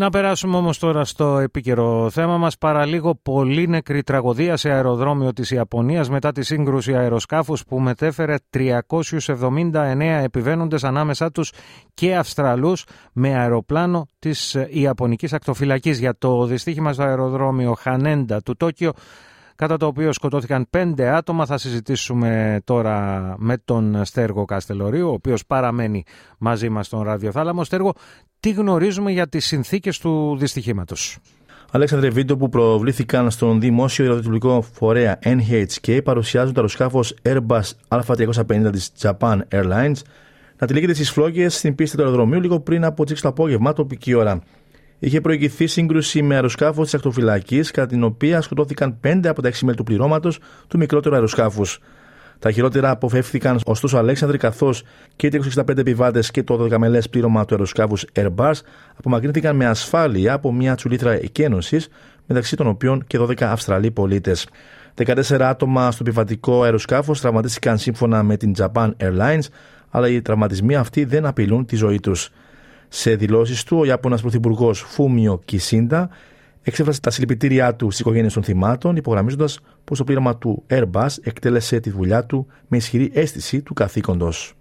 Να περάσουμε όμως τώρα στο επίκαιρο θέμα μας. Παραλίγο πολύ νεκρή τραγωδία σε αεροδρόμιο της Ιαπωνίας μετά τη σύγκρουση αεροσκάφους που μετέφερε 379 επιβαίνοντες ανάμεσά τους και Αυστραλούς με αεροπλάνο της Ιαπωνικής Ακτοφυλακής. Για το δυστύχημα στο αεροδρόμιο Χανέντα του Τόκιο κατά το οποίο σκοτώθηκαν πέντε άτομα. Θα συζητήσουμε τώρα με τον Στέργο Καστελωρίου, ο οποίος παραμένει μαζί μας στον ραδιοθάλαμο. Στέργο, τι γνωρίζουμε για τις συνθήκες του δυστυχήματος; Αλέξανδρε, βίντεο που προβλήθηκαν στον δημόσιο ιδιωτικό φορέα NHK παρουσιάζουν το αεροσκάφος Airbus A350 της Japan Airlines να τυλίγεται στις φλόγες στην πίστη του αεροδρομίου λίγο πριν από τις 6 το απόγευμα, τοπική ώρα είχε προηγηθεί σύγκρουση με αεροσκάφος της ακτοφυλακής, κατά την οποία σκοτώθηκαν πέντε από τα έξι μέλη του πληρώματος του μικρότερου αεροσκάφους. Τα χειρότερα αποφεύθηκαν ωστόσο ο Αλέξανδρη, καθώς και οι 265 επιβάτες και το 12 μελέ πλήρωμα του αεροσκάφους Airbus απομακρύνθηκαν με ασφάλεια από μια τσουλήθρα εκένωσης, μεταξύ των οποίων και 12 Αυστραλοί πολίτες. 14 άτομα στο επιβατικό αεροσκάφος τραυματίστηκαν σύμφωνα με την Japan Airlines, αλλά οι τραυματισμοί αυτοί δεν απειλούν τη ζωή τους. Σε δηλώσεις του, ο Ιάπωνας Πρωθυπουργός Φούμιο Κισίντα εξέφρασε τα συλληπιτήριά του στις οικογένειες των θυμάτων, υπογραμμίζοντας πως το πλήρωμα του Airbus εκτέλεσε τη δουλειά του με ισχυρή αίσθηση του καθήκοντος.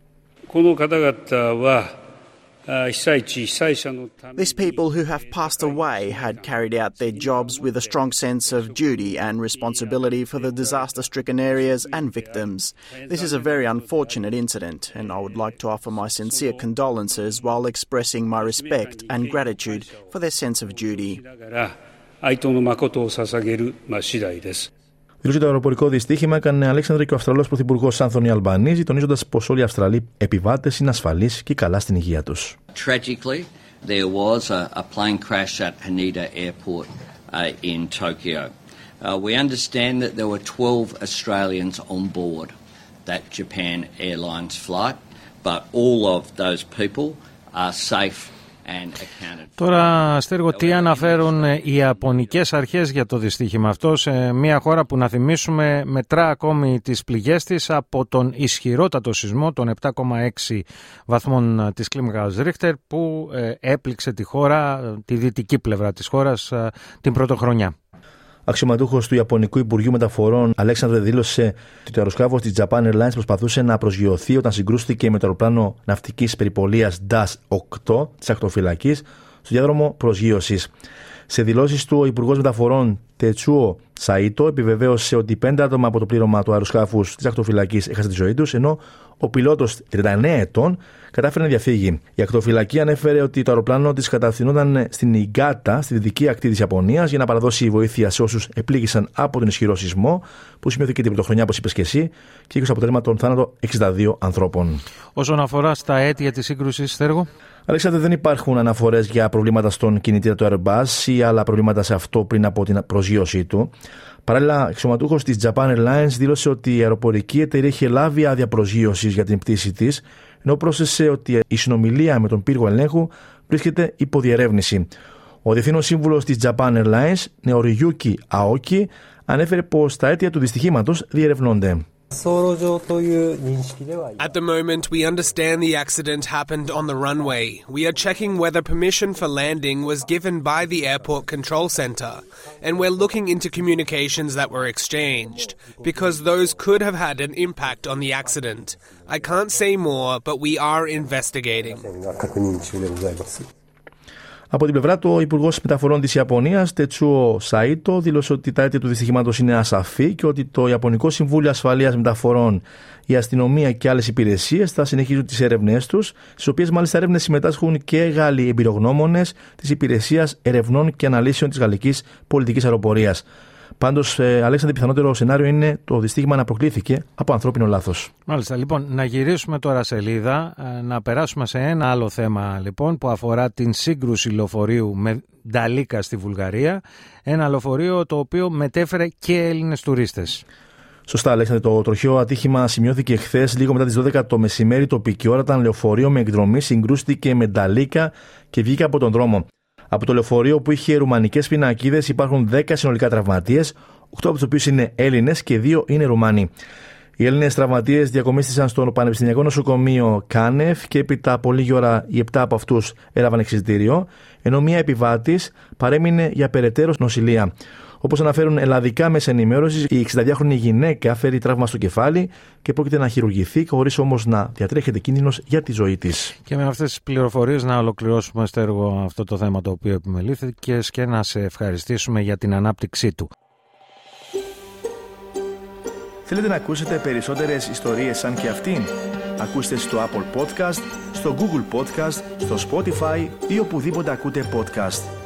These people who have passed away had carried out their jobs with a strong sense of duty and responsibility for the disaster stricken areas and victims. This is a very unfortunate incident, and I would like to offer my sincere condolences while expressing my respect and gratitude for their sense of duty. Δήλωσε το αεροπορικό δυστύχημα έκανε Αλέξανδρο και ο Αυστραλό Πρωθυπουργό Άνθονι Αλμπανίζη, τονίζοντα πω όλοι οι Αυστραλοί επιβάτε είναι ασφαλεί και καλά στην υγεία του. Tragically, there was a, a plane crash at Haneda Airport uh, in Tokyo. Uh, we understand that there were 12 Australians on board that Japan Airlines flight, but all of those people are safe Τώρα, Στέργο, τι αναφέρουν οι Ιαπωνικές αρχές για το δυστύχημα αυτό σε μια χώρα που να θυμίσουμε μετρά ακόμη τις πληγές της από τον ισχυρότατο σεισμό των 7,6 βαθμών της κλίμακας Ρίχτερ που ε, έπληξε τη χώρα, τη δυτική πλευρά της χώρας ε, την πρωτοχρονιά. Αξιωματούχος του Ιαπωνικού Υπουργείου Μεταφορών, Αλέξανδρε, δήλωσε ότι το αεροσκάφος της Japan Airlines προσπαθούσε να προσγειωθεί όταν συγκρούστηκε με το αεροπλάνο ναυτικής περιπολίας DAS 8 της ακτοφυλακής στο διάδρομο προσγείωσης. Σε δηλώσεις του, ο Υπουργός Μεταφορών Τετσούο Σαΐτο επιβεβαίωσε ότι πέντε άτομα από το πλήρωμα του αεροσκάφους της ακτοφυλακής έχασαν τη ζωή τους, ενώ ο πιλότος 39 ετών κατάφερε να διαφύγει. Η ακτοφυλακή ανέφερε ότι το αεροπλάνο της κατευθυνόταν στην Ιγκάτα, στη δυτική ακτή της Ιαπωνίας, για να παραδώσει βοήθεια σε όσους επλήγησαν από τον ισχυρό σεισμό, που σημειώθηκε την πρωτοχρονιά, όπως είπες και εσύ, και είχε αποτέλεσμα τον θάνατο 62 ανθρώπων. Όσον αφορά στα αίτια της σύγκρουσης, Στέργο; Αλέξανδρε, δεν υπάρχουν αναφορές για προβλήματα στον κινητήρα του Airbus ή άλλα προβλήματα σε αυτό πριν από την προσγείωσή του. Παράλληλα, εξωματούχος της Japan Airlines δήλωσε ότι η αεροπορική εταιρεία είχε λάβει άδεια προσγείωσης για την πτήση της, ενώ πρόσθεσε ότι η συνομιλία με τον πύργο ελέγχου βρίσκεται υπό διερεύνηση. Ο διευθύνων σύμβουλος της Japan Airlines, Νεοριούκη Αόκη, ανέφερε πως τα αίτια του δυστυχήματος διερευνώνται. At the moment, we understand the accident happened on the runway. We are checking whether permission for landing was given by the airport control center, and we're looking into communications that were exchanged, because those could have had an impact on the accident. I can't say more, but we are investigating. Από την πλευρά του, ο Υπουργός Μεταφορών της Ιαπωνίας, Τετσούο Σαΐτο, δήλωσε ότι τα αίτια του δυστυχήματος είναι ασαφή και ότι το Ιαπωνικό Συμβούλιο Ασφαλείας Μεταφορών, η αστυνομία και άλλες υπηρεσίες θα συνεχίζουν τις έρευνές τους, στις οποίες μάλιστα έρευνες συμμετάσχουν και Γάλλοι εμπειρογνώμονες της Υπηρεσίας Ερευνών και Αναλύσεων της Γαλλικής Πολιτικής Αεροπορίας. Πάντως, ε, Αλέξανδρε, πιθανότερο σενάριο είναι το δυστύχημα να προκλήθηκε από ανθρώπινο λάθος. Μάλιστα. Λοιπόν, να γυρίσουμε τώρα σελίδα, ε, να περάσουμε σε ένα άλλο θέμα λοιπόν που αφορά την σύγκρουση λεωφορείου με Νταλίκα στη Βουλγαρία. Ένα λεωφορείο το οποίο μετέφερε και Έλληνες τουρίστες. Σωστά, Αλέξανδρε. Το τροχαίο ατύχημα σημειώθηκε χθες, λίγο μετά τις 12 το μεσημέρι τοπική ώρα, όταν λεωφορείο με εκδρομή συγκρούστηκε με Νταλίκα και βγήκε από τον δρόμο. Από το λεωφορείο που είχε ρουμανικές πινακίδες υπάρχουν 10 συνολικά τραυματίες, 8 από τους οποίους είναι Έλληνες και 2 είναι Ρουμάνοι. Οι Έλληνες τραυματίες διακομίστησαν στο Πανεπιστημιακό Νοσοκομείο Κάνεφ και έπειτα από λίγη ώρα οι 7 από αυτούς έλαβαν εξητήριο, ενώ μία επιβάτης παρέμεινε για περαιτέρω νοσηλεία. Όπως αναφέρουν ελλαδικά μέσα ενημέρωσης, η 62χρονη γυναίκα φέρει τραύμα στο κεφάλι και πρόκειται να χειρουργηθεί, χωρίς όμως να διατρέχεται κίνδυνος για τη ζωή της. Και με αυτές τις πληροφορίες να ολοκληρώσουμε στο έργο αυτό το θέμα το οποίο επιμελήθηκε και να σε ευχαριστήσουμε για την ανάπτυξή του. Θέλετε να ακούσετε περισσότερες ιστορίες σαν και αυτήν; Ακούστε στο Apple Podcast, στο Google Podcast, στο Spotify ή οπουδήποτε ακούτε podcast.